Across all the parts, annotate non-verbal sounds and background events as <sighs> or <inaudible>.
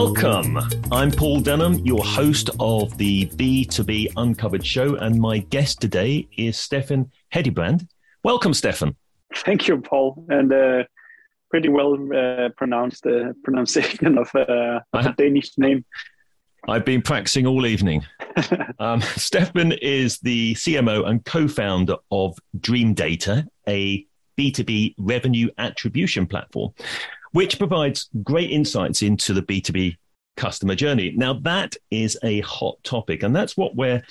Welcome. I'm Paul Denham, your host of the B2B Uncovered show, and my guest today is Steffen Hedebrandt. Welcome, Steffen. Thank you, Paul, and uh, pretty well uh, pronounced uh, pronunciation of, uh, of a Danish name. I've been practicing all evening. <laughs> um, Steffen is the CMO and co-founder of Dreamdata, a B2B revenue attribution platform which provides great insights into the B2B customer journey. Now, that is a hot topic, and that's what we're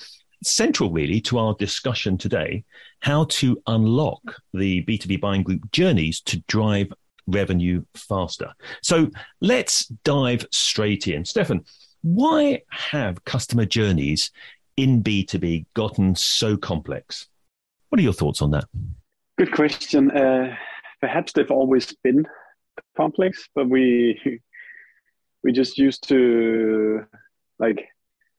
central really to our discussion today how to unlock the B2B buying group journeys to drive revenue faster. So let's dive straight in. Steffen, why have customer journeys in B2B gotten so complex? What are your thoughts on that? Good question. Uh, perhaps they've always been complex, but we <laughs> we just used to like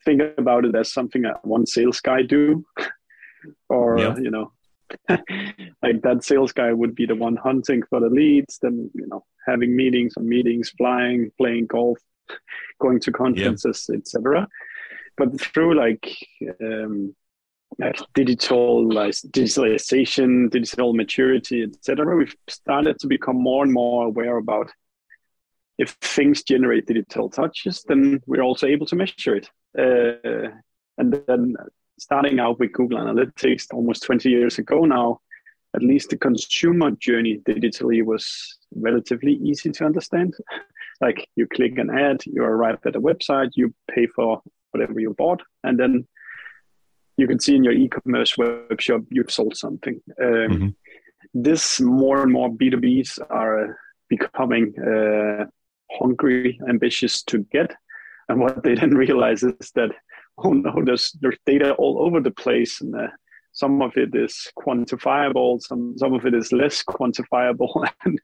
think about it as something that one sales guy do, <laughs> or yeah. you know, <laughs> like that sales guy would be the one hunting for the leads, then you know, having meetings on meetings, flying, playing golf, going to conferences, yeah. etc. But through like um, like digital digitalization, digital maturity, etc., we've started to become more and more aware about if things generate digital touches, then we're also able to measure it. Uh, and then starting out with Google Analytics almost 20 years ago now, at least the consumer journey digitally was relatively easy to understand. <laughs> like you click an ad, you arrive at a website, you pay for whatever you bought, and then you can see in your e-commerce web shop you've sold something. Um, mm-hmm. This more and more B2Bs are becoming uh, hungry, ambitious to get. And what they <laughs> then realize is that, oh no, there's, there's data all over the place. And uh, some of it is quantifiable, some, some of it is less <laughs> quantifiable. <laughs> and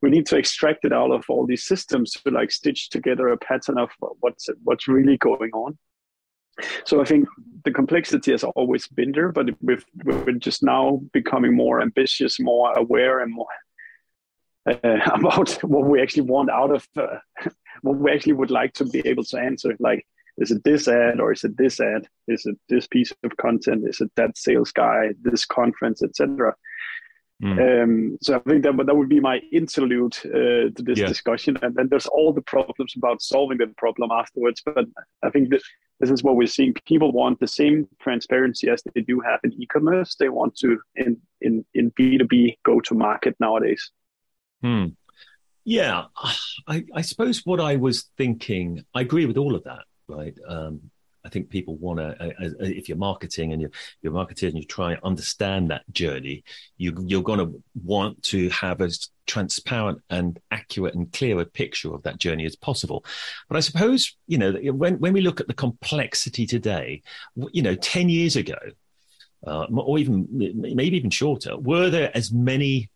we need to extract it out of all these systems to like stitch together a pattern of what's, what's really going on so I think the complexity has always been there, but we've, we're just now becoming more ambitious, more aware, and more uh, <laughs> about what we actually want out of uh, <laughs> what we actually would like to be able to answer. Like, is it this ad or is it this ad? Is it this piece of content? Is it that sales guy? This conference, etc. Mm. Um, so I think that that would be my interlude uh, to this yeah. discussion, and then there's all the problems about solving the problem afterwards. But I think that this is what we're seeing. People want the same transparency as they do have in e-commerce. They want to in in in B two B go to market nowadays. Hmm. Yeah, I, I suppose what I was thinking. I agree with all of that. Right. Um, I think people want to, uh, uh, uh, if you're marketing and you're, you're marketing and you try and understand that journey, you, you're going to want to have as transparent and accurate and clear a picture of that journey as possible. But I suppose, you know, when, when we look at the complexity today, you know, 10 years ago, uh, or even maybe even shorter, were there as many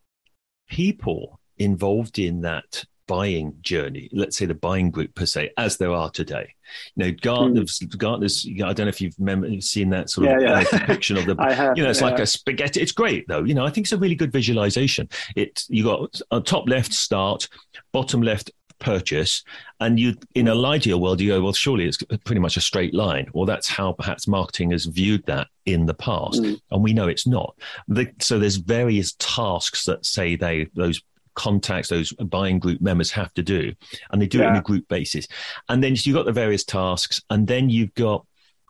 people involved in that buying journey, let's say the buying group per se, as there are today. You know, Gartner's, mm. Gartner's I don't know if you've, you've seen that sort of yeah, yeah. Uh, depiction of the, <laughs> have, you know, it's yeah. like a spaghetti. It's great though. You know, I think it's a really good visualization. It, you got a top left start, bottom left purchase and you in a ideal world you go well surely it's pretty much a straight line well that's how perhaps marketing has viewed that in the past mm. and we know it's not the, so there's various tasks that say they those contacts those buying group members have to do, and they do yeah. it on a group basis. And then you've got the various tasks, and then you've got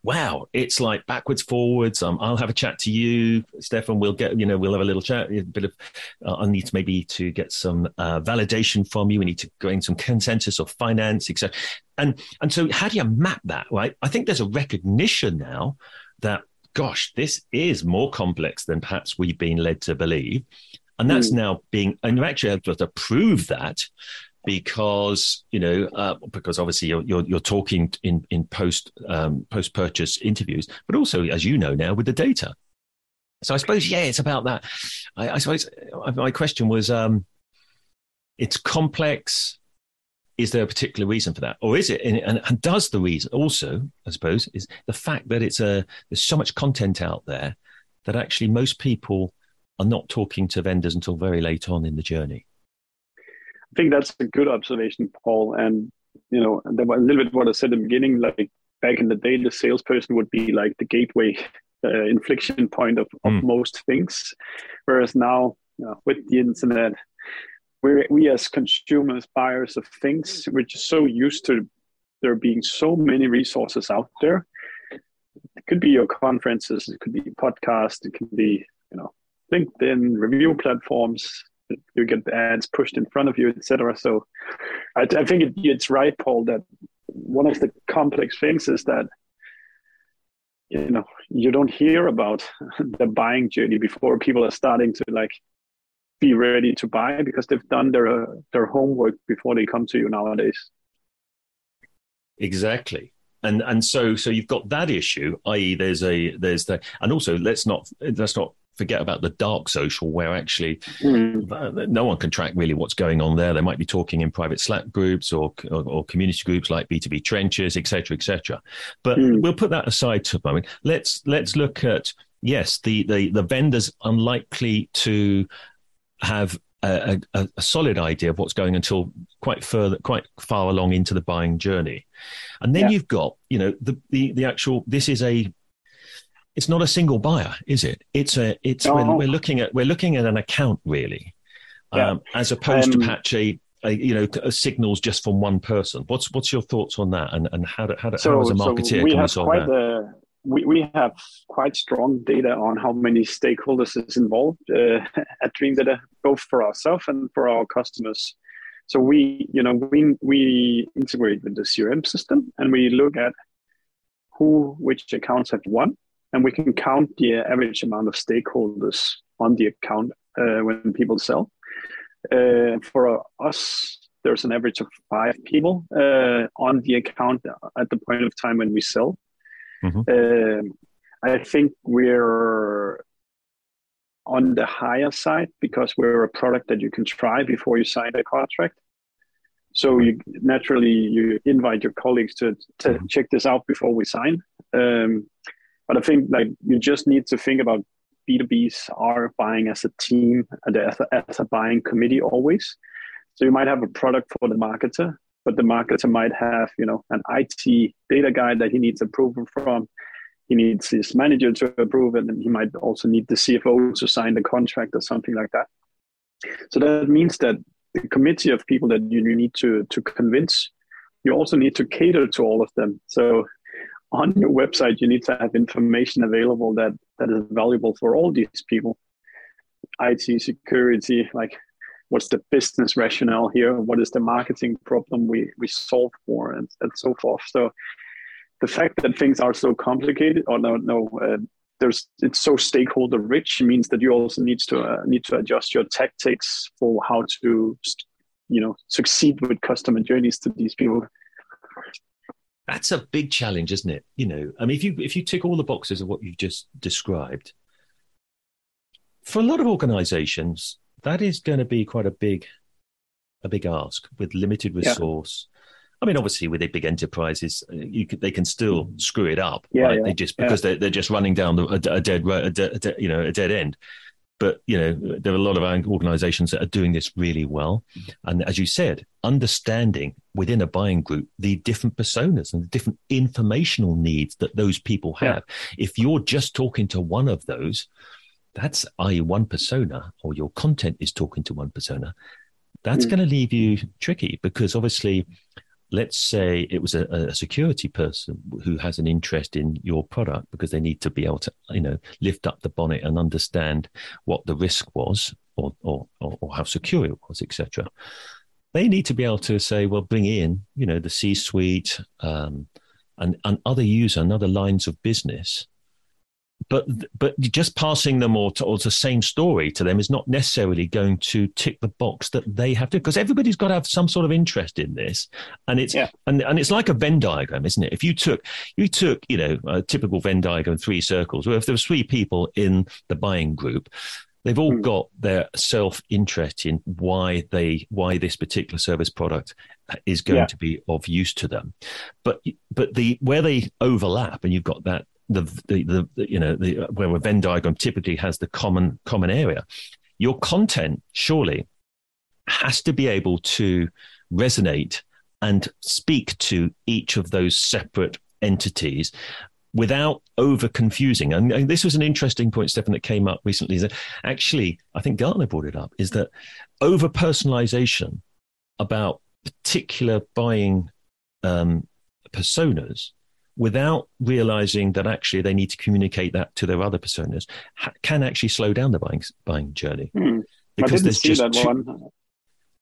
wow, it's like backwards, forwards. Um, I'll have a chat to you, Steffen. We'll get, you know, we'll have a little chat. A bit of, uh, I need to maybe to get some uh, validation from you. We need to gain some consensus of finance, etc. And and so, how do you map that? Right? I think there's a recognition now that, gosh, this is more complex than perhaps we've been led to believe. And that's mm. now being, and you actually have to prove that because you know uh, because obviously you're, you're, you're talking in in post um, post purchase interviews, but also as you know now with the data. So I suppose yeah, it's about that. I, I suppose uh, my question was, um, it's complex. Is there a particular reason for that, or is it? And, and does the reason also, I suppose, is the fact that it's a there's so much content out there that actually most people are not talking to vendors until very late on in the journey. I think that's a good observation, Paul. And you know, a little bit what I said in the beginning, like back in the day, the salesperson would be like the gateway uh, inflection point of, of mm. most things. Whereas now, you know, with the internet, we we as consumers, buyers of things, we're just so used to there being so many resources out there. It could be your conferences, it could be podcasts, it could be you know LinkedIn review platforms. You get the ads pushed in front of you, etc. So, I, I think it, it's right, Paul, that one of the complex things is that you know you don't hear about <laughs> the buying journey before people are starting to like be ready to buy because they've done their their homework before they come to you nowadays exactly and and so so you've got that issue i.e there's a there's the and also let's not let's not forget about the dark social where actually mm. no one can track really what's going on there. They might be talking in private Slack groups or, or, or community groups like B2B trenches, etc., etc. But mm. we'll put that aside to a moment. Let's let's look at yes, the the, the vendors unlikely to have a, a, a, solid idea of what's going until quite further, quite far along into the buying journey, and then yeah. you've got you know the, the the actual. This is a it's not a single buyer, is it? It's a it's no. when we're looking at we're looking at an account really, yeah. um, as opposed um, to patch a, a, you know signals just from one person. What's what's your thoughts on that, and and how do, how, do, so, how as a marketeer so can we solve that? A, we, we have quite strong data on how many stakeholders is involved uh, <laughs> at Dreamdata, both for ourselves and for our customers. So we, you know, we we integrate with the CRM system and we look at who which accounts have won and we can count the average amount of stakeholders on the account uh, when people sell. Uh, for us, there's an average of five people uh, on the account at the point of time when we sell. Mm-hmm. Um, I think we're on the higher side because we're a product that you can try before you sign a contract. So you naturally you invite your colleagues to to mm-hmm. check this out before we sign. Um, but I think like you just need to think about B2Bs are buying as a team uh, and as a, as a buying committee always. So you might have a product for the marketer, but the marketer might have, you know, an IT data guy that he needs approval from. He needs his manager to approve it, and he might also need the CFO to sign the contract or something like that. So that means that the committee of people that you need to to convince, you also need to cater to all of them. So on your website you need to have information available that that is valuable for all these people. It security like what's the business rationale here? What is the marketing problem we we solve for and, and so forth. So the fact that things are so complicated or no no uh, there's it's so stakeholder rich means that you also need to uh, need to adjust your tactics for how to you know succeed with customer journeys to these people that's a big challenge, isn't it? You know, I mean, if you if you tick all the boxes of what you've just described, for a lot of organisations, that is going to be quite a big a big ask with limited resource. Yeah. I mean, obviously, with the big enterprises, uh, you could, they can still screw it up, yeah, right? Yeah, they just because yeah. they're, they're just running down the, a, a dead a, a, you know a dead end. But you know, there are a lot of organisations that are doing this really well. And as you said, understanding within a buying group the different personas and the different informational needs that those people have. Yeah. If you're just talking to one of those, that's i.e. one persona, or your content is talking to one persona. That's mm. going to leave you tricky because obviously let's say it was a, a, security person who has an interest in your product because they need to be able to, you know, lift up the bonnet and understand what the risk was or, or, or, how secure it was, etc. They need to be able to say, well, bring in, you know, the C-suite um, and, and other user and other lines of business but but just passing them or to, or the same story to them is not necessarily going to tick the box that they have to because everybody's got to have some sort of interest in this and it's yeah. and, and it's like a venn diagram isn't it if you took you took you know a typical venn diagram three circles where if there was three people in the buying group they've all mm. got their self interest in why they why this particular service product is going yeah. to be of use to them but but the where they overlap and you've got that the, the, the, you know the where a Venn diagram typically has the common common area. Your content surely has to be able to resonate and speak to each of those separate entities without over confusing. And, and, this was an interesting point, Steffen, that came up recently. Is that actually, I think Gartner brought it up, is that over personalization about particular buying um, personas without realizing that actually they need to communicate that to their other personas ha- can actually slow down the buying buying journey. Hmm. Because there's just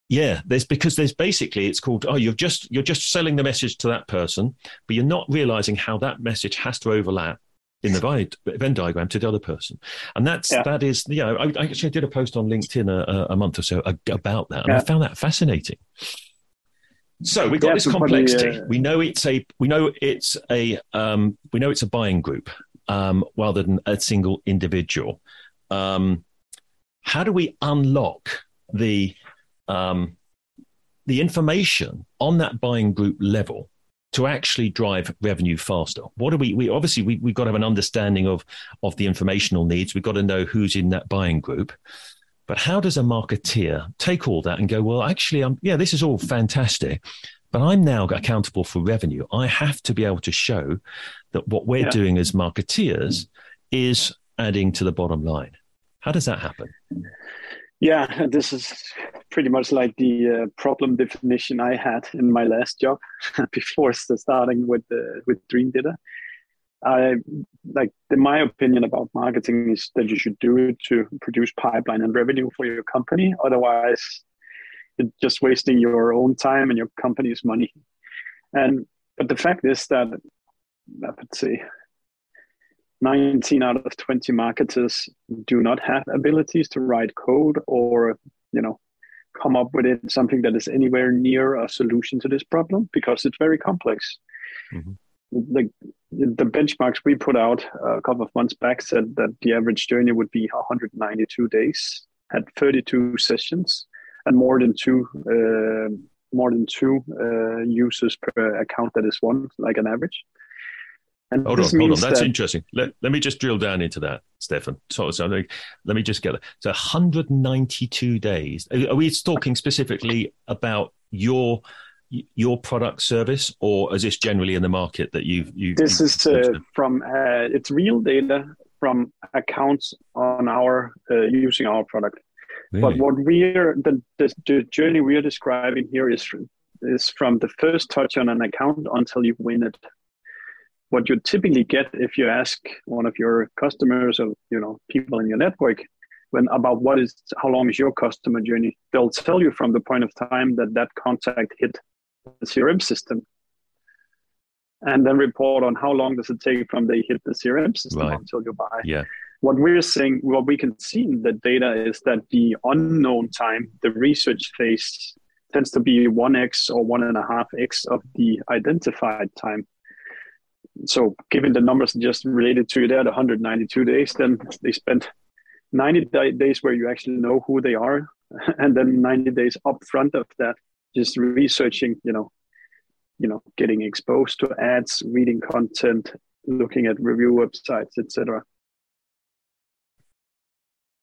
yeah, there's because there's basically it's called oh you're just you're just selling the message to that person, but you're not realizing how that message has to overlap in the Venn diagram to the other person, and that's yeah. that is you know I, I actually did a post on LinkedIn a, a month or so about that, and yeah. I found that fascinating. So we've got yeah, this complexity. uh... We know it's a we know it's a um, we know it's a buying group um, rather than a single individual. Um, how do we unlock the um, the information on that buying group level to actually drive revenue faster? What do we, we obviously we, we've got to have an understanding of, of the informational needs. We've got to know who's in that buying group. But how does a marketeer take all that and go, well, actually, I'm, yeah, this is all fantastic, but I'm now accountable for revenue. I have to be able to show that what we're yeah. doing as marketeers is adding to the bottom line. How does that happen? Yeah, this is pretty much like the uh, problem definition I had in my last job <laughs> before starting with uh, with Dreamdata. I like the, my opinion about marketing is that you should do it to produce pipeline and revenue for your company. Otherwise, you're just wasting your own time and your company's money. And but the fact is that I would say 19 out of 20 marketers do not have abilities to write code or you know come up with it something that is anywhere near a solution to this problem because it's very complex mm-hmm. The, the benchmarks we put out a couple of months back said that the average journey would be 192 days had 32 sessions and more than two uh, more than two uh, users per account that is one like an average and hold on, hold on. That's that... interesting. Let, let me just drill down into that, Steffen. So, so let me just get it. So 192 days. Are we talking specifically about your your product service, or is this generally in the market that you've? you've this is uh, from uh, it's real data from accounts on our uh, using our product. Really? But what we're the, the the journey we are describing here is is from the first touch on an account until you win it what you typically get if you ask one of your customers or you know people in your network when about what is how long is your customer journey they'll tell you from the point of time that that contact hit crm system and then report on how long does it take from they hit the crm system right. until you buy. Yeah. What we're seeing, what we can see in the data is that the unknown time the research phase tends to be 1x or 1.5x of the identified time. So given the numbers just related to that 192 days then they spent 90 days where you actually know who they are <laughs> and then 90 days up front of that just researching you know you know getting exposed to ads reading content looking at review websites etc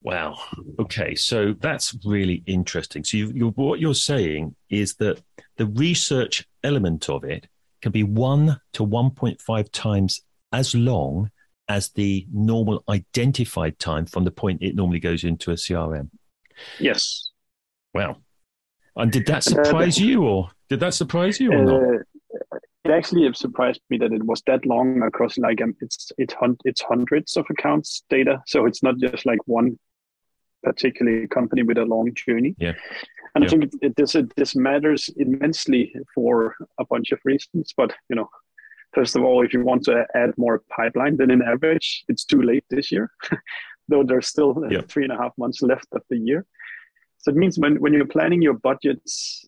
wow okay so that's really interesting so you, you, what you're saying is that the research element of it can be 1 to 1.5 times as long as the normal identified time from the point it normally goes into a CRM. Yes. Wow. And did that surprise uh, you, or did that surprise you, or uh, not? It actually surprised me that it was that long across. Like um, it's it it's hundreds of accounts data, so it's not just like one particular company with a long journey. Yeah. And I think it, it, this it, this matters immensely for a bunch of reasons. But you know, first of all, if you want to add more pipeline, then in average, it's too late this year, <laughs> though there's still uh, three and a half months left of the year. So it means when when you're planning your budgets,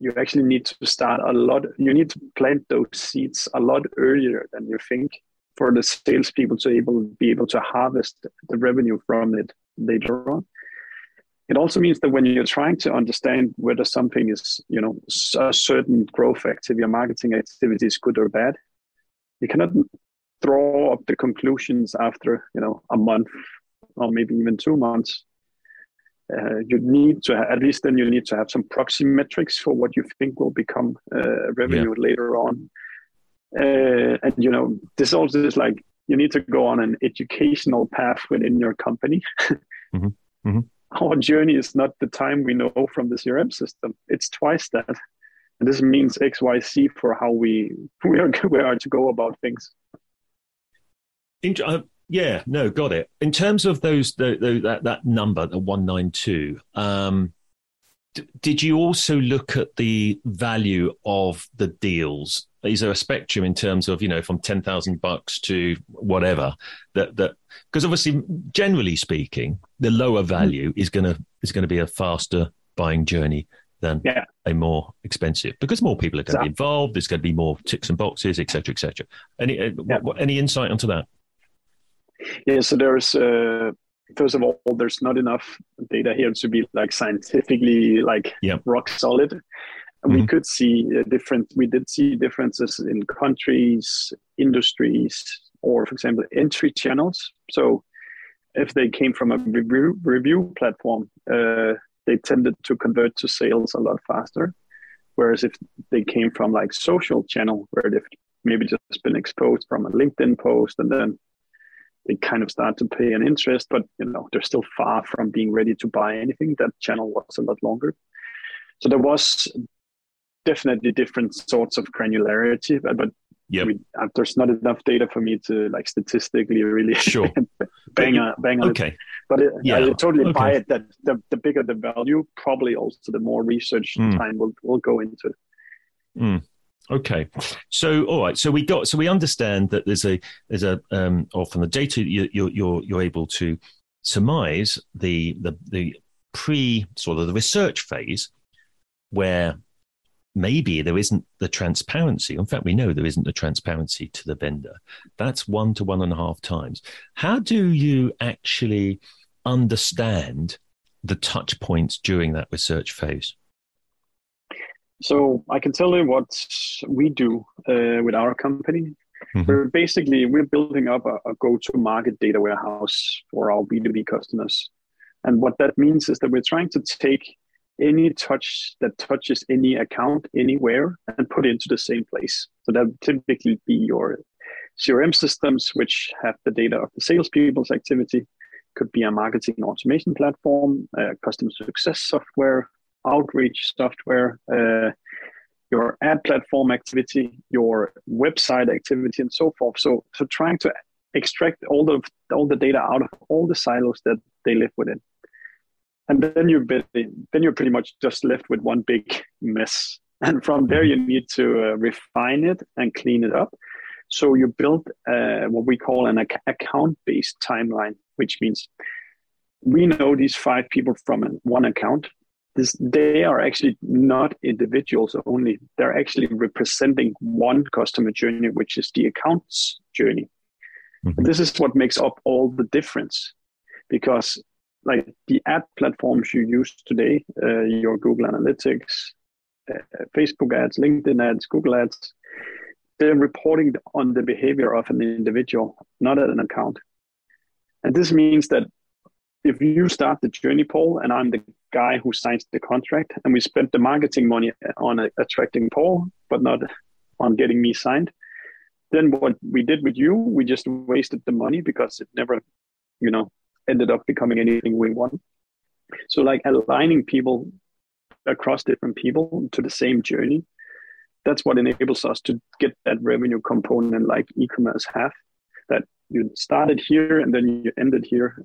you actually need to start a lot. You need to plant those seeds a lot earlier than you think for the salespeople to able be able to harvest the revenue from it later on. It also means that when you're trying to understand whether something is, you know, a certain growth activity or marketing activity is good or bad, you cannot draw up the conclusions after, you know, a month or maybe even two months. Uh, you need to at least then you need to have some proxy metrics for what you think will become uh, revenue yeah. later on. Uh, and you know, this also is like you need to go on an educational path within your company. <laughs> mm-hmm. Mm-hmm. Our journey is not the time we know from the CRM system; it's twice that. And this means X, Y, Z for how we <laughs> we are we are to go about things. Uh, yeah, no, got it. In terms of those, the, the, that that number, the one nine two. Um, did you also look at the value of the deals? Is there a spectrum in terms of you know from ten thousand bucks to whatever that that because obviously generally speaking, the lower mm-hmm. value is gonna is gonna be a faster buying journey than yeah. a more expensive because more people are going to be involved. There's going to be more ticks and boxes, etc., etc. Any uh, yeah. what, any insight onto that? Yeah, so there's uh, first of all, there's not enough data here to be like scientifically like yep. rock solid. Mm-hmm. We could see different. We did see differences in countries, industries, or for example, entry channels. So, if they came from a review review platform, uh, they tended to convert to sales a lot faster. Whereas if they came from like social channel, where they've maybe just been exposed from a LinkedIn post and then they kind of start to pay an interest, but you know they're still far from being ready to buy anything. That channel was a lot longer, so there was definitely different sorts of granularity, but, but we, uh, there's not enough data for me to like statistically really <laughs> sure. bang on, bang on okay. it. But it, yeah. I totally okay. buy it that the, the bigger the value, probably also the more research mm. time will will go into. Mm. Okay, so all right, so we got so we understand that there's a there's a um, or from the data you, you're you're you're able to surmise the the the pre sort of the research phase where maybe there isn't the transparency. In fact, we know there isn't the transparency to the vendor. That's one to one and a half times. How do you actually understand the touch points during that research phase? So I can tell you what we do uh, with our company. Mm-hmm. We're basically we're building up a, a go-to-market data warehouse for our B2B customers. And what that means is that we're trying to take any touch that touches any account anywhere and put it into the same place. So that would typically be your CRM systems, which have the data of the salespeople's activity. Could be a marketing automation platform, customer success software, outreach software, uh, your ad platform activity, your website activity, and so forth. So, so trying to extract all the all the data out of all the silos that they live within, and then you're then you're pretty much just left with one big mess. <laughs> And from there, you need to uh, refine it and clean it up. So you build uh, what we call an ac- account-based timeline, which means we know these five people from one account this, they are actually not individuals only. They're actually representing one customer journey, which is the accounts journey. Mm-hmm. This is what makes up all the difference because like the ad platforms you use today, uh, your Google Analytics, uh, Facebook ads, LinkedIn ads, Google ads, they're reporting on the behavior of an individual, not at an account. And this means that if you start the journey Paul and I'm the guy who signs the contract and we spent the marketing money on attracting Paul, but not on getting me signed, then what we did with you, we just wasted the money because it never, you know, ended up becoming anything we want. So like aligning people across different people to the same journey, that's what enables us to get that revenue component like e-commerce have. That you started here and then you ended here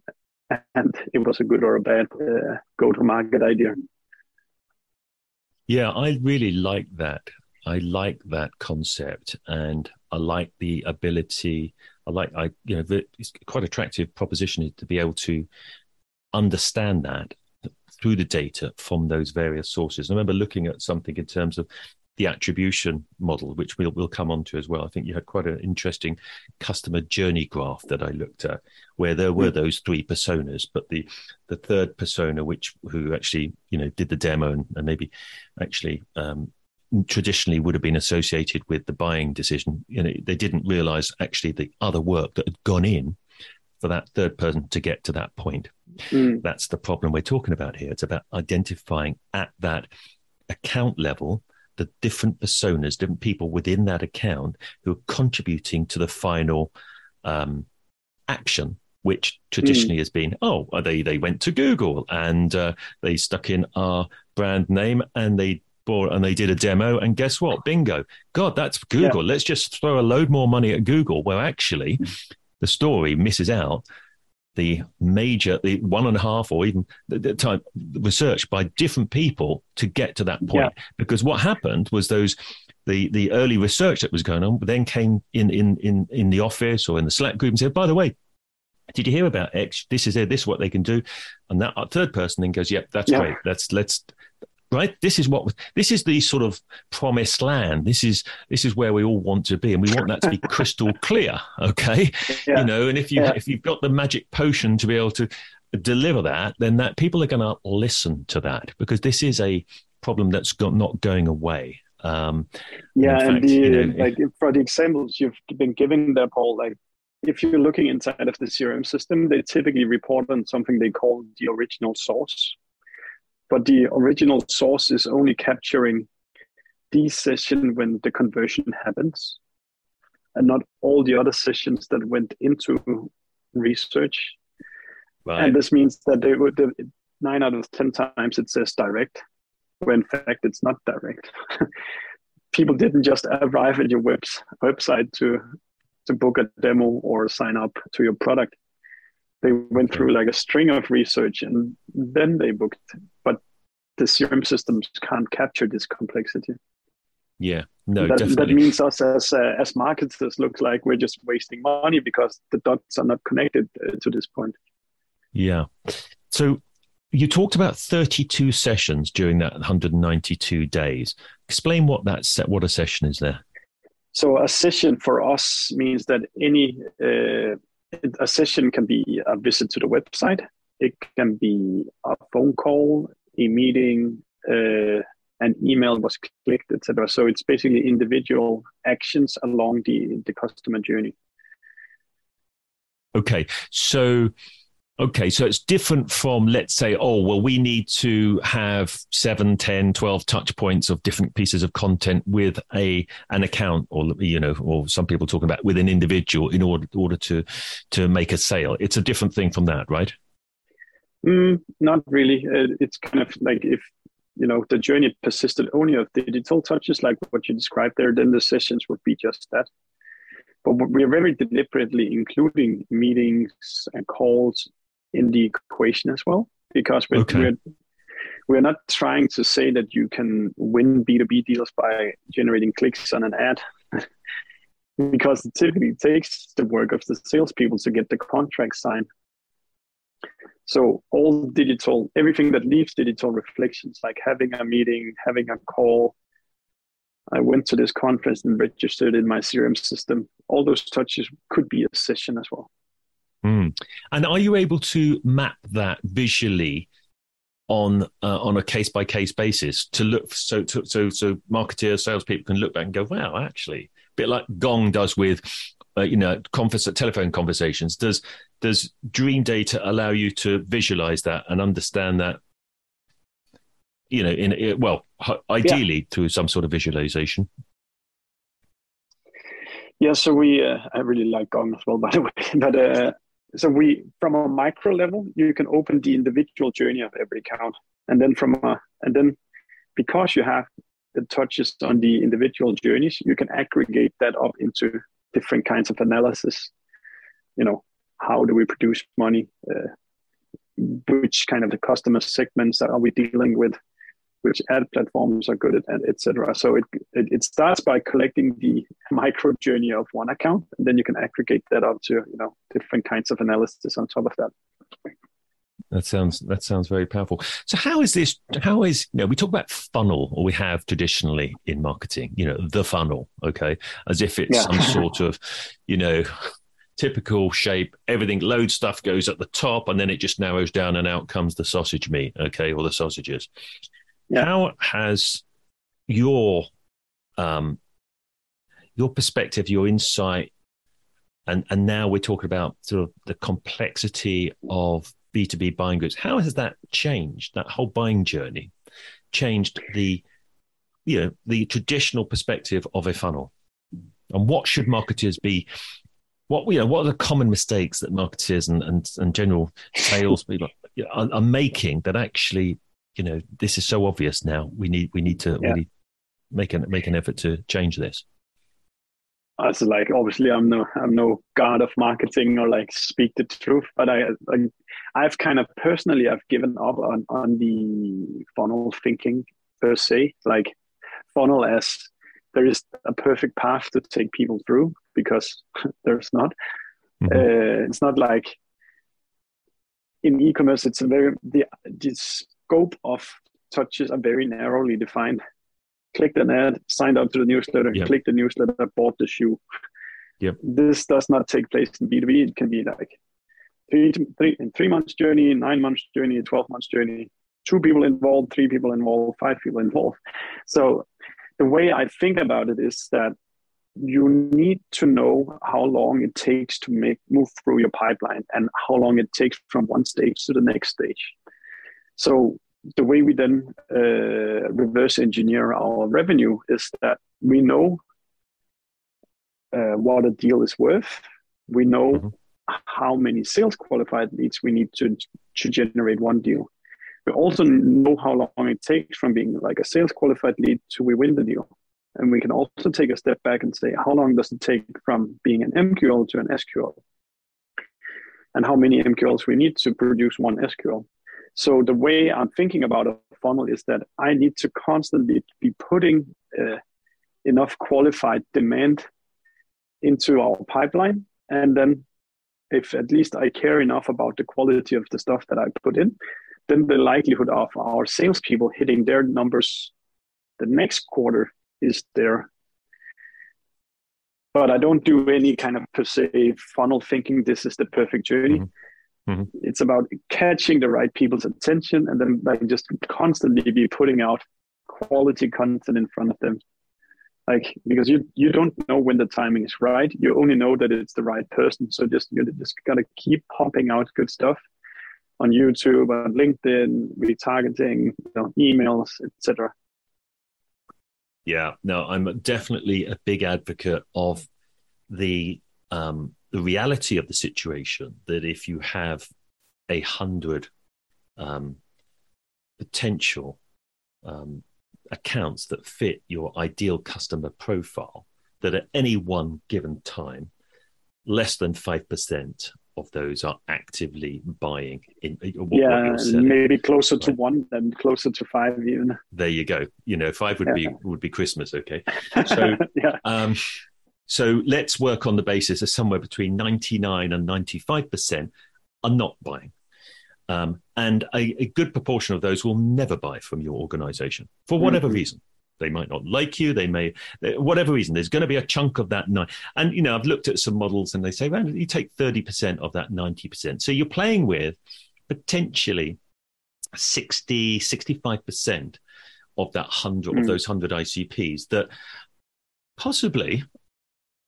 and it was a good or a bad uh, go-to-market idea. Yeah, I really like that. I like that concept, and I like the ability. I like, I you know, the, it's quite attractive proposition to be able to understand that through the data from those various sources. I remember looking at something in terms of the attribution model, which we'll, we'll come on to as well. I think you had quite an interesting customer journey graph that I looked at, where there were mm. those three personas, but the the third persona, which who actually you know did the demo and, and maybe actually um, traditionally would have been associated with the buying decision, you know, they didn't realize actually the other work that had gone in for that third person to get to that point. Mm. That's the problem we're talking about here. It's about identifying at that account level the different personas, different people within that account who are contributing to the final um, action, which traditionally mm. has been, oh, they they went to Google and uh, they stuck in our brand name and they bought and they did a demo and guess what? Bingo! God, that's Google. Yeah. Let's just throw a load more money at Google. Well, actually, the story misses out the major, the one and a half or even the, the time research by different people to get to that point. Yeah. Because what happened was those the the early research that was going on then came in in in in the office or in the Slack group and said, by the way, did you hear about X? This is it. This is what they can do. And that uh, third person then goes, yep, that's yeah. great. Let's let's right? This is what this is the sort of promised land. This is this is where we all want to be and we want that to be <laughs> crystal clear okay? Yeah. you know and if you yeah. if you've got the magic potion to be able to deliver that then that people are going to listen to that because this is a problem that's got, not going away. Um, yeah and, fact, the, you know, like for the examples you've been giving there paul like if you're looking inside of the crm system they typically report on something they call the original source but the original source is only capturing the session when the conversion happens and not all the other sessions that went into research. Right. and this means that they would nine out of ten times it says direct when in fact it's not direct. <laughs> People didn't just arrive at your webs, website to to book a demo or sign up to your product they went through like a string of research and then they booked but the crm systems can't capture this complexity. Yeah. No that, definitely. that means us as uh, as marketers look like we're just wasting money because the dots are not connected uh, to this point. Yeah. So you talked about 32 sessions during that 192 days. Explain what that set what a session is there. So a session for us means that any uh, a session can be a visit to the website. It can be a phone call, a meeting, uh, an email was clicked, etc. So it's basically individual actions along the the customer journey. Okay, so Okay, so it's different from, let's say, oh, well, we need to have 7, 10, 12 touch points of different pieces of content with a an account or, you know, or some people talking about with an individual in order, order to, to make a sale. It's a different thing from that, right? Mm, not really. It's kind of like if, you know, the journey persisted only of digital touches, like what you described there, then the sessions would be just that. But we are very deliberately including meetings and calls in the equation as well because we're, okay. we're we're not trying to say that you can win B2B deals by generating clicks on an ad <laughs> because it typically takes the work of the salespeople to get the contract signed. So all digital, everything that leaves digital reflections, like having a meeting, having a call, I went to this conference and registered in my CRM system. All those touches could be a session as well. Mm. And are you able to map that visually on uh, on a case by case basis to look so to, so so marketeers, salespeople can look back and go, wow, actually, a bit like Gong does with uh, you know conference telephone conversations. Does does Dreamdata allow you to visualize that and understand that? You know, in well, ideally yeah. through some sort of visualization. Yeah, so we uh, I really like Gong as well, by the way. <laughs> But uh, so we from a micro level you can open the individual journey of every account. And then from a and then because you have the touches on the individual journeys you can aggregate that up into different kinds of analysis. You know how do we produce money? Uh, which kind of the customer segments are we dealing with which ad platforms are good at, etc. So it, it, it starts by collecting the micro journey of one account, and then you can aggregate that up to you know different kinds of analysis on top of that. That sounds that sounds very powerful. So how is this? How is you know we talk about funnel, or we have traditionally in marketing, you know, the funnel, okay, as if it's yeah. some <laughs> sort of, you know, typical shape. Everything, load stuff goes at the top, and then it just narrows down, and out comes the sausage meat, okay, or the sausages. Yeah. How has your um, your perspective, your insight and and now we're talking about sort of the complexity of B2B buying groups. How has that changed, that whole buying journey, changed the you know the traditional perspective of a funnel? And what should marketers be? What you know, what are the common mistakes that marketers and and, and general sales <laughs> people are, are making that actually, you know, this is so obvious now. We need we need to yeah. we need make an make an effort to change this. As like obviously I'm no I'm no god of marketing or like speak the truth, but I, I I've kind of personally I've given up on on the funnel thinking per se, like funnel as there is a perfect path to take people through because <laughs> there's not. Mm-hmm. Uh, it's not like in e-commerce. It's a very the the scope of touches are very narrowly defined clicked an ad, signed up to the newsletter, yep. clicked the newsletter, bought the shoe. Yep. This does not take place in B2B. It can be like three, three, three months journey, nine months journey, 12 months journey, two people involved, three people involved, five people involved. So the way I think about it is that you need to know how long it takes to make move through your pipeline and how long it takes from one stage to the next stage. So the way we then uh, reverse engineer our revenue is that we know uh, what a deal is worth. We know mm-hmm. how many sales qualified leads we need to to generate one deal. We also know how long it takes from being like a sales qualified lead to we win the deal. And we can also take a step back and say, how long does it take from being an MQL to an SQL? And how many MQLs we need to produce one SQL? So the way I'm thinking about a funnel is that I need to constantly be putting uh, enough qualified demand into our pipeline, and then if at least I care enough about the quality of the stuff that I put in, then the likelihood of our salespeople hitting their numbers the next quarter is there. But I don't do any kind of per se funnel thinking. This is the perfect journey. Mm-hmm Mm-hmm. It's about catching the right people's attention and then like just constantly be putting out quality content in front of them. Like because you you don't know when the timing is right. You only know that it's the right person. So just you just gotta keep pumping out good stuff on YouTube, on LinkedIn, retargeting, you know, emails, etc. Yeah, no, I'm definitely a big advocate of the um, the reality of the situation that if you have a hundred um, potential um, accounts that fit your ideal customer profile, that at any one given time, less than 5% of those are actively buying in what, yeah what maybe closer to one than closer to five even. There you go. You know five would yeah. be would be christmas okay? <laughs> So yeah. um so let's work on the basis of somewhere between 99 and 95% are not buying. Um, and a, a, good proportion of those will never buy from your organization for whatever mm-hmm. reason. They might not like you. They may, whatever reason, there's going to be a chunk of that. Nine. And, you know, I've looked at some models and they say, well, you take 30% of that 90%. So you're playing with potentially 60, 65% of that 100, mm. of those 100 ICPs that possibly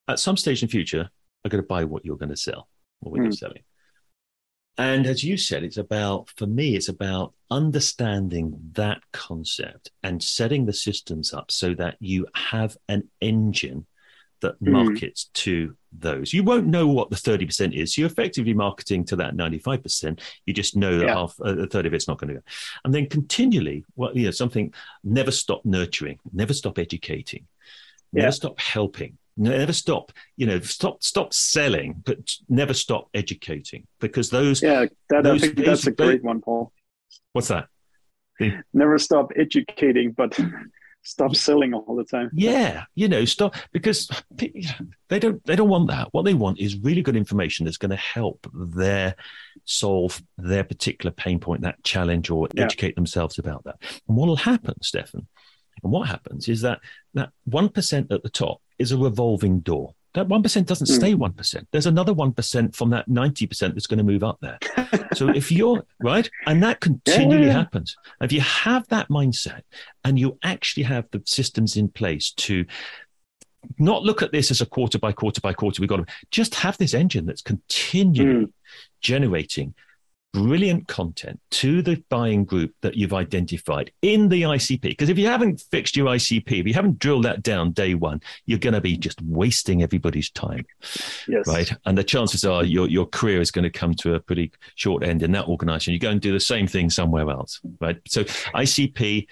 at some stage in the future are going to buy what you're going to sell or what mm. you're hmm. selling. And as you said, it's about, for me, it's about understanding that concept and setting the systems up so that you have an engine that mm. markets to those. You won't know what the 30% is. You're effectively marketing to that 95%. You just know that yeah. half, uh, a third of it's not going to go. And then continually, well, you know, something never stop nurturing, never stop educating, never yeah. stop helping never stop. You know stop stop selling but never stop educating because those yeah that, those, I think those, that's a great one paul. What's that? Never stop educating but <laughs> stop selling all the time. Yeah you know stop because they don't they don't want that. What they want is really good information that's going to help their solve their particular pain point that challenge or yeah. educate themselves about that. And what will happen steffen and what happens is that that 1% at the top is a revolving door. That 1% doesn't stay 1%. Hmm. There's another 1% from that 90% that's going to move up there. so if you're <laughs> right, and that continually yeah. happens, if you have that mindset and you actually have the systems in place to not look at this as a quarter by quarter by quarter. We've got to just have this engine that's continually mm. generating brilliant content to the buying group that you've identified in the ICP. Because if you haven't fixed your ICP, if you haven't drilled that down day one, you're going to be just wasting everybody's time. Yes. Right. And the chances are your, your career is going to come to a pretty short end in that organization. You go and do the same thing somewhere else. Right. So ICP,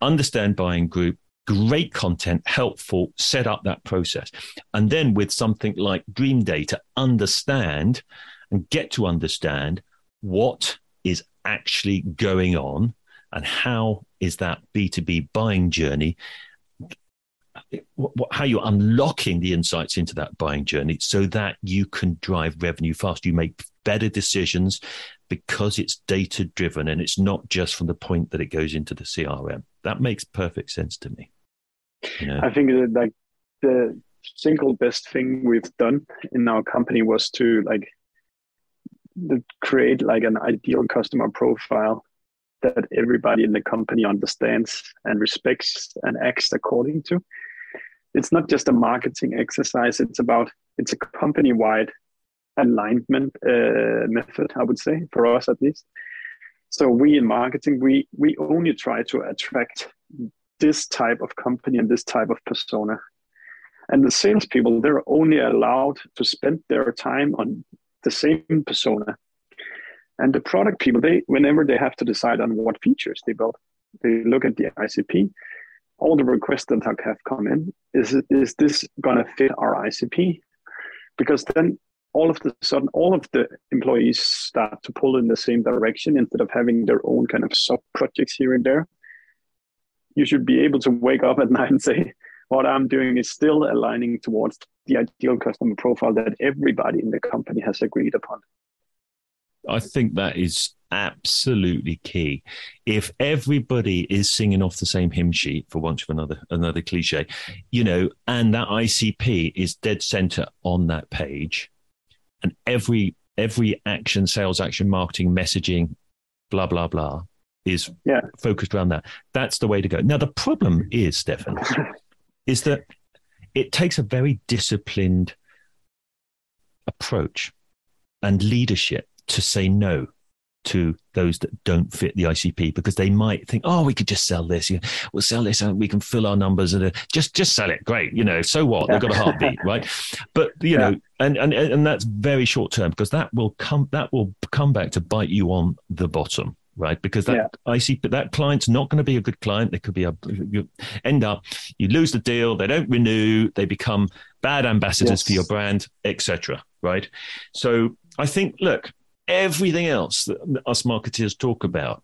understand buying group, great content, helpful, set up that process. And then with something like Dreamdata to understand and get to understand what is actually going on and how is that B2B buying journey how you're unlocking the insights into that buying journey so that you can drive revenue fast. You make better decisions because it's data driven and it's not just from the point that it goes into the CRM. That makes perfect sense to me. You know? I think that like the single best thing we've done in our company was to like create like an ideal customer profile that everybody in the company understands and respects and acts according to. It's not just a marketing exercise it's about it's a company wide alignment uh, method i would say for us at least. So we in marketing we we only try to attract this type of company and this type of persona. And the salespeople they're only allowed to spend their time on the same persona. And the product people, they whenever they have to decide on what features they build, they look at the ICP. All the requests that have come in is is this to fit our ICP? Because then all of the sudden, all of the employees start to pull in the same direction instead of having their own kind of sub projects here and there. You should be able to wake up at <laughs> night and say, what I'm doing is still aligning towards the ideal customer profile that everybody in the company has agreed upon. I think that is absolutely key. If everybody is singing off the same hymn sheet, for want of another another cliche, you know, and that ICP is dead center on that page, and every every action, sales action, marketing, messaging, blah blah blah, is yeah. focused around that. That's the way to go. Now the problem is, Steffen, <laughs> is that it takes a very disciplined approach and leadership to say no to those that don't fit the ICP because they might think, oh, we could just sell this. We'll sell this and we can fill our numbers and uh, just just sell it. Great, you know. So what? They've got a heartbeat, right? But you yeah. know, and and and that's very short term because that will come that will come back to bite you on the bottom right? Because that yeah. I see that client's not going to be a good client. They could be a you end up you lose the deal, they don't renew, they become bad ambassadors yes. for your brand, etc. Right? So I think look, everything else that us marketers talk about,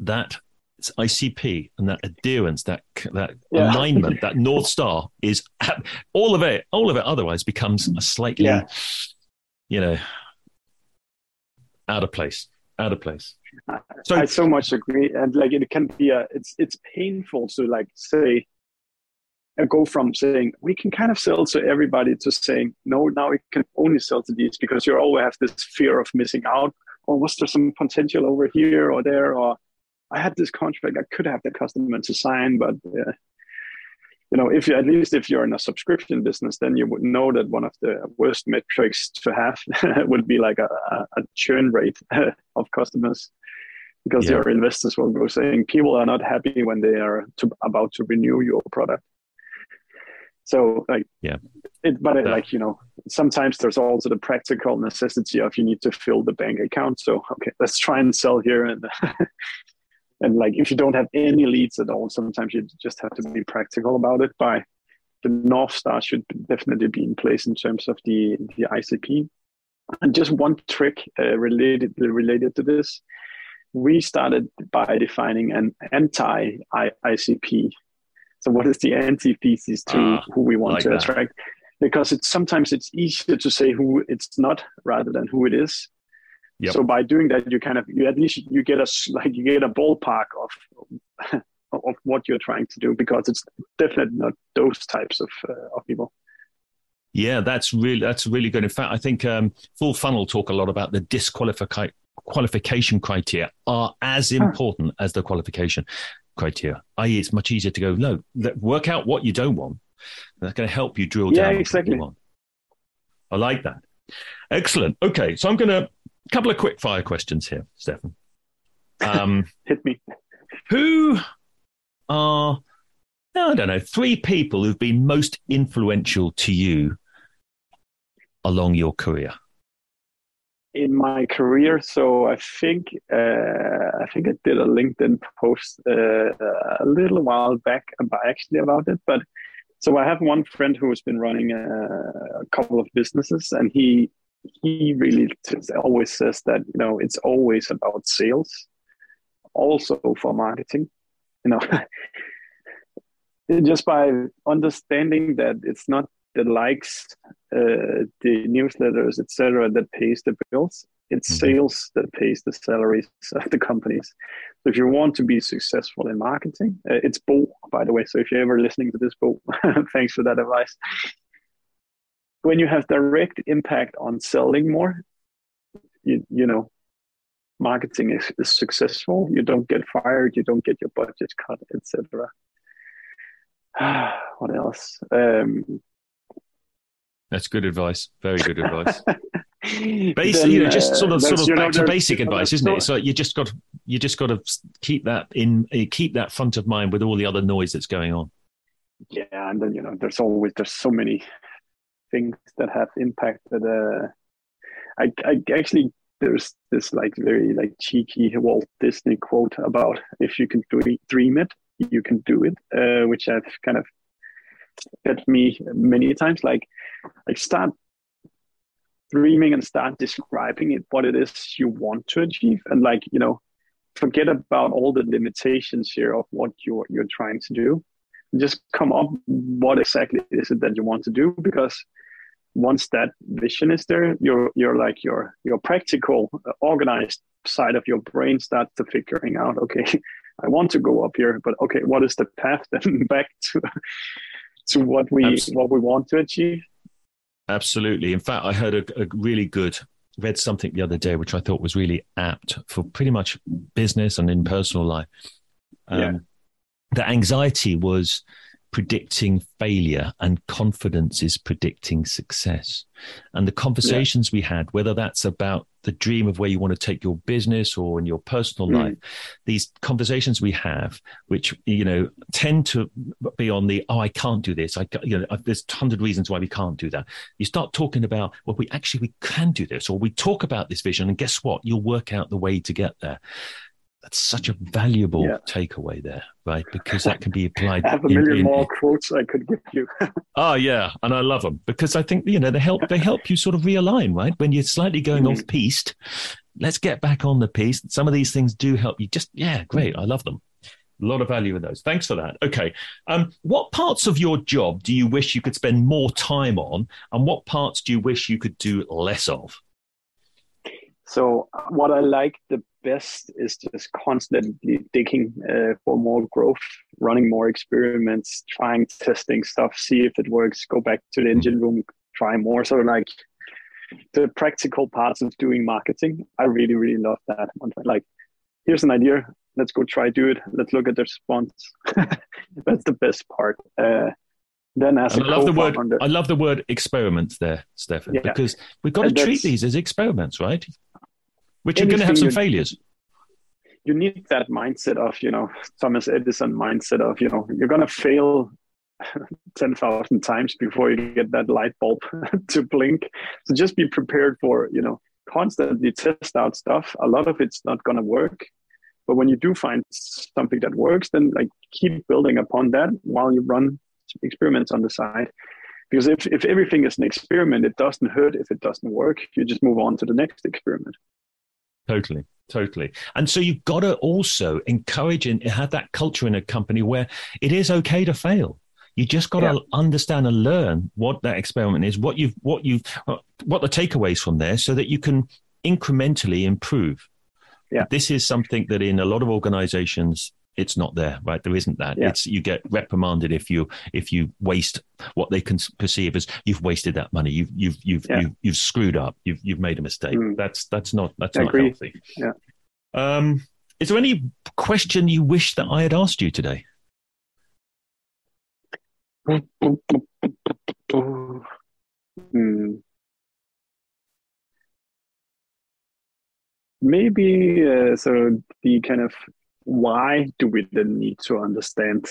that ICP and that adherence, that that yeah. alignment, that <laughs> north star is all of it. All of it otherwise becomes a slightly, yeah. you know, out of place. Out of place. So I so much agree, and like it can be a it's it's painful to like say uh, go from saying we can kind of sell to everybody to saying no now we can only sell to these because you always have this fear of missing out. Or was there some potential over here or there? Or I had this contract I could have the customer to sign but uh, you know if you at least if you're in a subscription business then you would know that one of the worst metrics to have <laughs> would be like a, a churn rate <laughs> of customers because yeah. your investors will go saying people are not happy when they are to, about to renew your product. So like yeah, it, but it, like you know, sometimes there's also the practical necessity of you need to fill the bank account. So okay, let's try and sell here and <laughs> and like if you don't have any leads at all, sometimes you just have to be practical about it. By the north star should definitely be in place in terms of the the ICP. And just one trick uh, related related to this we started by defining an anti ICP. So, what is the antithesis to uh, who we want like to that. attract? Because it's sometimes it's easier to say who it's not rather than who it is. Yep. So by doing that, you kind of you at least you get a like you get a ballpark of <laughs> of what you're trying to do because it's definitely not those types of uh, of people. Yeah, that's really that's really good. In fact, I think um, Full Funnel talk a lot about the disqualification qualification criteria are as important as the qualification criteria. I.e., it's much easier to go, no, work out what you don't want That's going to help you drill Yeah, down. what exactly. you want. I like that. Excellent. Okay, so I'm going to a couple of quick fire questions here, Steffen. <laughs> Um, Hit me. who are I don't know three people who've been most influential to you along your career? in my career. So I think uh, I think I did a LinkedIn post uh, a little while back about actually about it. But so I have one friend who has been running a, a couple of businesses, and he he really always says that you know it's always about sales, also for marketing. You know, <laughs> just by understanding that it's not the likes, uh, the newsletters, etc., that pays the bills. It's Mhm. sales that pays the salaries of the companies. So if you want to be successful in marketing, uh, it's Bo, by the way. So if you're ever listening to this, Bo, <laughs> thanks for that advice. When you have direct impact on selling more, you you know, marketing is, is successful. You don't get fired. You don't get your budget cut, etc. <sighs> what else? Um, That's good advice. Very good advice. <laughs> Basic, Basic, you know, just sort of, sort of back to basic advice, isn't it? So you just got, you just got to keep that in, keep that front of mind with all the other noise that's going on. yeah, and then you know, there's always there's so many things that have impacted. Uh, I, I actually there's this like very like cheeky Walt Disney quote about if you can dream, it, you can do it, uh, which I've kind of hit me many times. Like, like start dreaming and start describing it what it is you want to achieve, and like you know, forget about all the limitations here of what you're you're trying to do. Just come up what exactly is it that you want to do because once that vision is there, you're you're like your your practical, uh, organized side of your brain starts to figuring out. Okay, <laughs> I want to go up here, but okay, what is the path <laughs> then back to to what we Abs- what we want to achieve? Absolutely. In fact, I heard a, a really good, read something the other day, which I thought was really apt for pretty much business and in personal life. Um, Yeah. The anxiety was predicting failure and confidence is predicting success. And the conversations we had, whether that's about the dream of where you want to take your business or in your personal Mm. life, these conversations we have, which, you know, tend to be on the, oh, I can't do this. I, you know, there's a hundred reasons why we can't do that. You start talking about, well, we actually, we can do this, or we talk about this vision and guess what? You'll work out the way to get there. That's such a valuable Yeah. takeaway there, right? Because that can be applied. <laughs> I have a in- million in- more quotes I could give you. Oh <laughs> yeah, and I love them because I think you know they help they help you sort of realign, right? When you're slightly going Mhm. off piste, let's get back on the piece. Some of these things do help you. Just yeah, great. I love them. A lot of value in those. Thanks for that. Okay, um, what parts of your job do you wish you could spend more time on, and what parts do you wish you could do less of? So what I like the best is just constantly digging uh, for more growth, running more experiments, trying, testing stuff, see if it works. Go back to the engine room, try more. So like the practical parts of doing marketing, I really really love that. Like, here's an idea. Let's go try do it. Let's look at the response. <laughs> That's the best part. Uh, then as And a I love the word. I love the word experiments there, Steffen, Yeah. because we've got to treat these as experiments, right? Which are going to have some failures. you need that mindset of you know thomas edison mindset of you know you're going to fail <laughs> 10,000 times before you get that light bulb <laughs> to blink. So just be prepared for you know constantly test out stuff. A lot of it's not going to work. But when you do find something that works then like keep building upon that while you run experiments on the side. Because if, if everything is an experiment it doesn't hurt. If it doesn't work you just move on to the next experiment Totally, totally. And so you've got to also encourage and have that culture in a company where it is okay to fail. You just got Yeah. to understand and learn what that experiment is, what you've, what you've, uh, what the takeaways from there, so that you can incrementally improve. Yeah. This is something that in a lot of organizations it's not there, right? There isn't that. Yeah. It's you get reprimanded if you if you waste what they can perceive as you've wasted that money. You've you've you've Yeah. you've, you've screwed up. You've you've made a mistake. Mm. That's that's not that's I not agree. healthy. Yeah. Um, is there any question you wish that I had asked you today? Hmm. Maybe uh, so the kind of why do we then need to understand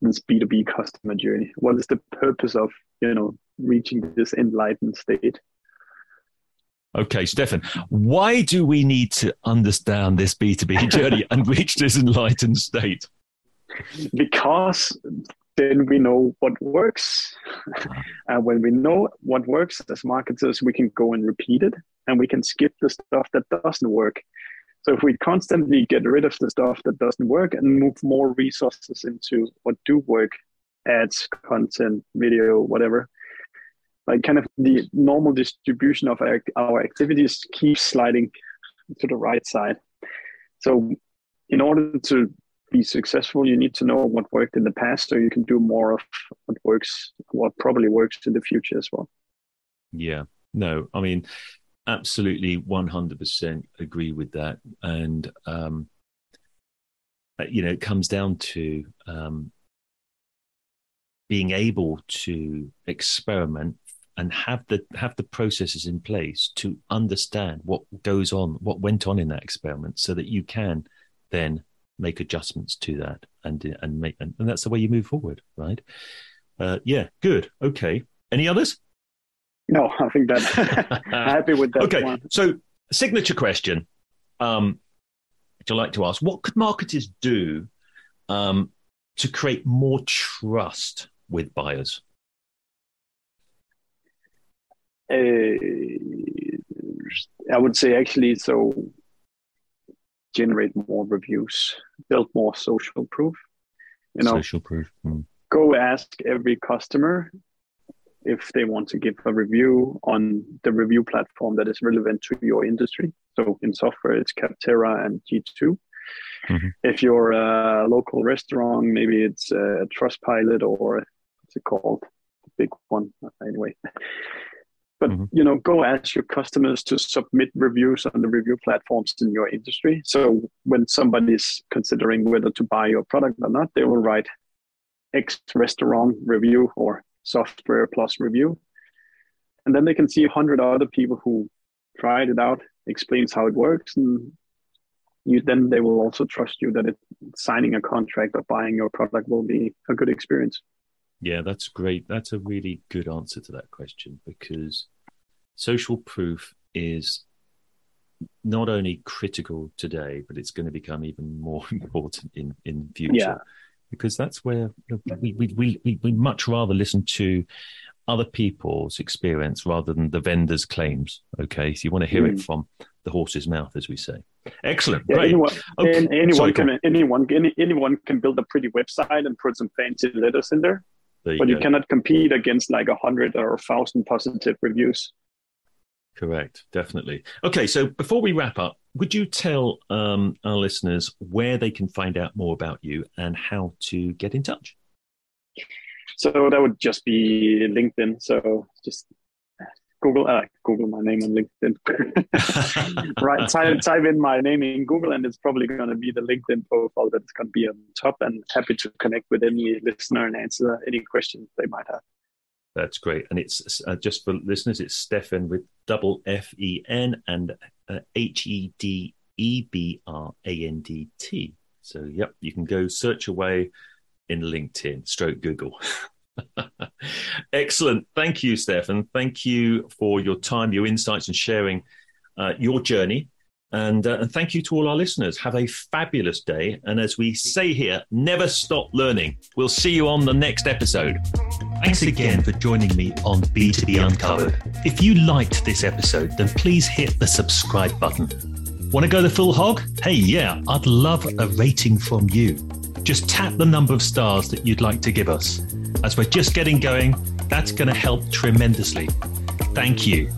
this B2B customer journey? What is the purpose of, you know, reaching this enlightened state? Okay, Steffen, why do we need to understand this B2B <laughs> journey and reach this enlightened state? Because then we know what works. Ah. and when we know what works as marketers, we can go and repeat it and we can skip the stuff that doesn't work. So if we constantly get rid of the stuff that doesn't work and move more resources into what do work, ads, content, video, whatever, like kind of the normal distribution of our, our activities keeps sliding to the right side. So in order to be successful, you need to know what worked in the past so you can do more of what works, what probably works in the future as well. Yeah, no, I mean, absolutely 100% agree with that. And, um, uh, you know, it comes down to um, being able to experiment and have the have the processes in place to understand what goes on, what went on in that experiment, so that you can then make adjustments to that and and make and, and that's the way you move forward, right? Uh, yeah, good. Okay. Any others? <laughs> No, I think that <laughs> happy with that. Okay, one. so signature question. Um, which I like to ask: What could marketers do um, to create more trust with buyers? Uh, I would say actually, so generate more reviews, build more social proof. You know, social proof. Mm. Go ask every customer if they want to give a review on the review platform that is relevant to your industry. So in software, it's Capterra and G2. Mm-hmm. If you're a local restaurant, maybe it's a Trustpilot or what's it called? The big one, anyway. But mm-hmm. you know, go ask your customers to submit reviews on the review platforms in your industry. So when somebody's considering whether to buy your product or not, they will write X restaurant review or software plus review. And then they can see a hundred other people who tried it out, explains how it works, and you then they will also trust you that it, signing a contract or buying your product will be a good experience. Yeah, that's great. That's a really good answer to that question because social proof is not only critical today, but it's going to become even more <laughs> important in in future. Yeah because that's where we, we, we, we much rather listen to other people's experience rather than the vendor's claims. Okay, so you want to hear mm. it hmm. from the horse's mouth, as we say. Excellent, yeah, great. Anyone, okay. anyone Sorry, can anyone any, anyone can build a pretty website and put some fancy letters in there, there you but go. you cannot compete against like a hundred or a thousand positive reviews. Correct, definitely. Okay, so before we wrap up, would you tell um, our listeners where they can find out more about you and how to get in touch? So that would just be LinkedIn. So just Google, uh, Google my name on LinkedIn. <laughs> right, <laughs> type, type in my name in Google, and it's probably going to be the LinkedIn profile that's going to be on top. And happy to connect with any listener and answer any questions they might have. That's great. And it's uh, just for listeners, it's Steffen with double F E N and H E D E B R A N D T. So, yep, you can go search away in LinkedIn, stroke Google. <laughs> Excellent. Thank you, Steffen. Thank you for your time, your insights, and sharing uh, your journey and, uh, and thank you to all our listeners. Have a fabulous day. And as we say here, never stop learning. We'll see you on the next episode. Thanks again for joining me on B2B Uncovered. If you liked this episode, then please hit the subscribe button. Want to go the full hog? Hey, yeah, I'd love a rating from you. Just tap the number of stars that you'd like to give us. As we're just getting going, that's going to help tremendously. Thank you.